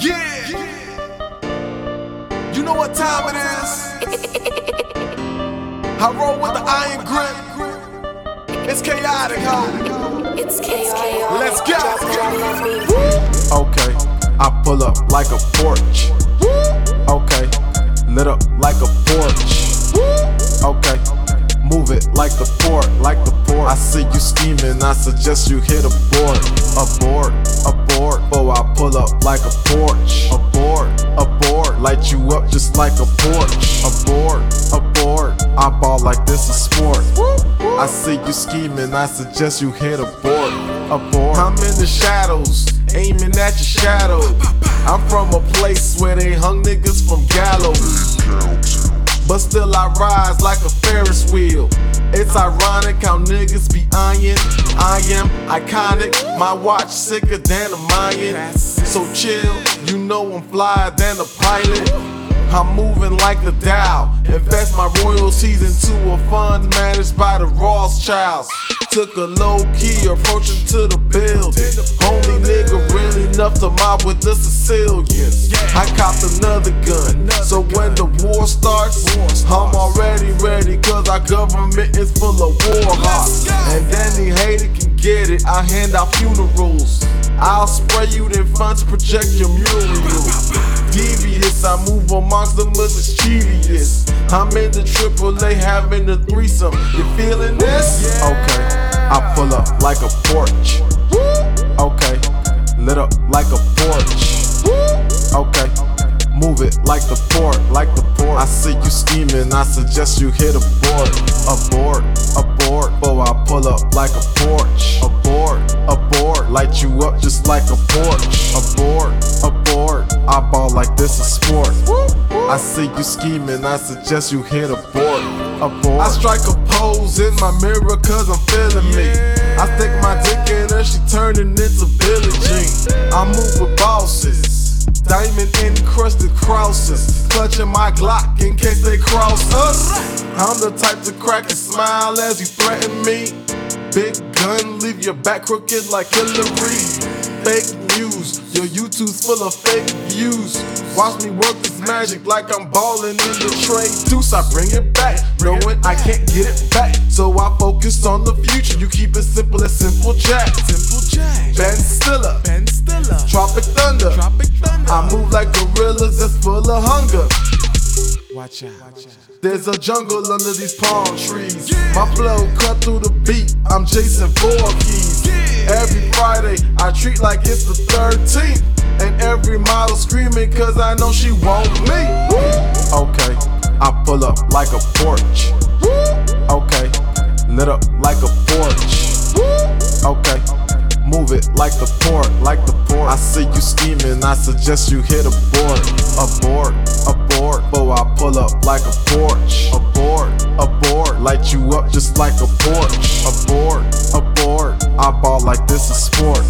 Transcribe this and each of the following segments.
Yeah. You know what time it is? I roll with the iron grip. It's chaotic, huh? It's chaotic. Let's go. Okay, I pull up like a Porsche. Okay, lit up like a porch. Okay, move it like the port, like the port. I see you scheming, I suggest you hit a board, a board, a board. Oh, I pull up like a Porsche, a board, a board. Light you up just like a porch, a board, a board. I ball like this is sport. I see you scheming, I suggest you hit a board, a board. I'm in the shadows, aiming at your shadow. I'm from a place where they hung niggas from gallows. But still I rise like a Ferris wheel. It's ironic how niggas be iron. I am iconic. My watch sicker than a Mayan. So chill, you know I'm flyer than a pilot. I'm moving like a Dow. Invest my royalties into a fund managed by the Rothschilds. Took a low key approach into the building. Only nigga really enough to mob with the Sicilians. I copped another gun. So when the war starts, I'm already ready. Cause our government is full of war hawks. And any hater can get it. I hand out funerals. I'll spray you then funds project your mural. Devious, I move amongst the mischievous. I'm in the AAA having the threesome. You feeling this? Okay, I pull up like a Porsche. Okay, lit up like a porch. Okay, move it like the port, like the port. I see you scheming, I suggest you hit a board, a board, a board. Oh, I pull up like a Porsche, a board, a board. Light you up just like a porch, a board, a board. I ball like this is sport. I see you scheming, I suggest you hit a board, a board. I strike a pose in my mirror cause I'm feeling me. I stick my dick in her, she turning into Billie Jean. I move with bosses. Diamond encrusted crosses. Clutching my Glock in case they cross us. I'm the type to crack a smile as you threaten me. Big gun, leave your back crooked like Hillary. Fake news, your YouTube's full of fake views. Watch me work this magic like I'm balling in the trade deuce. I bring it back, knowing I can't get it back. So I focus on the future. You keep it simple as simple jack. Simple Jack. Ben Stiller, Ben Stiller. Tropic Thunder. Tropic Thunder. I move like gorillas that's full of hunger. Watch out. There's a jungle under these palm trees. My flow cut through the beat. I'm Jason Voorhees. Every Friday, I treat like it's the 13th. And every model screaming cause I know she want me. Okay, I pull up like a Porsche. Okay, lit up like a porch. Okay, move it like the port, like the port. I see you scheming, I suggest you hit a board, a board, a board. Oh, I pull up like a Porsche, a board, a board. Light you up just like a porch, a board, a board. I ball like this is sport.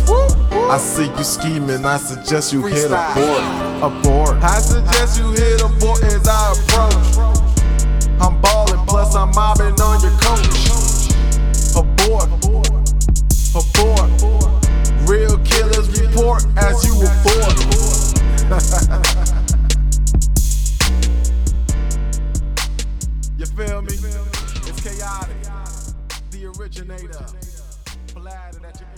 I see you scheming, I suggest you hit a board, a board. I suggest you hit a board as I approach. I'm balling, as you you feel me? It's chaotic. The originator. Flattered at your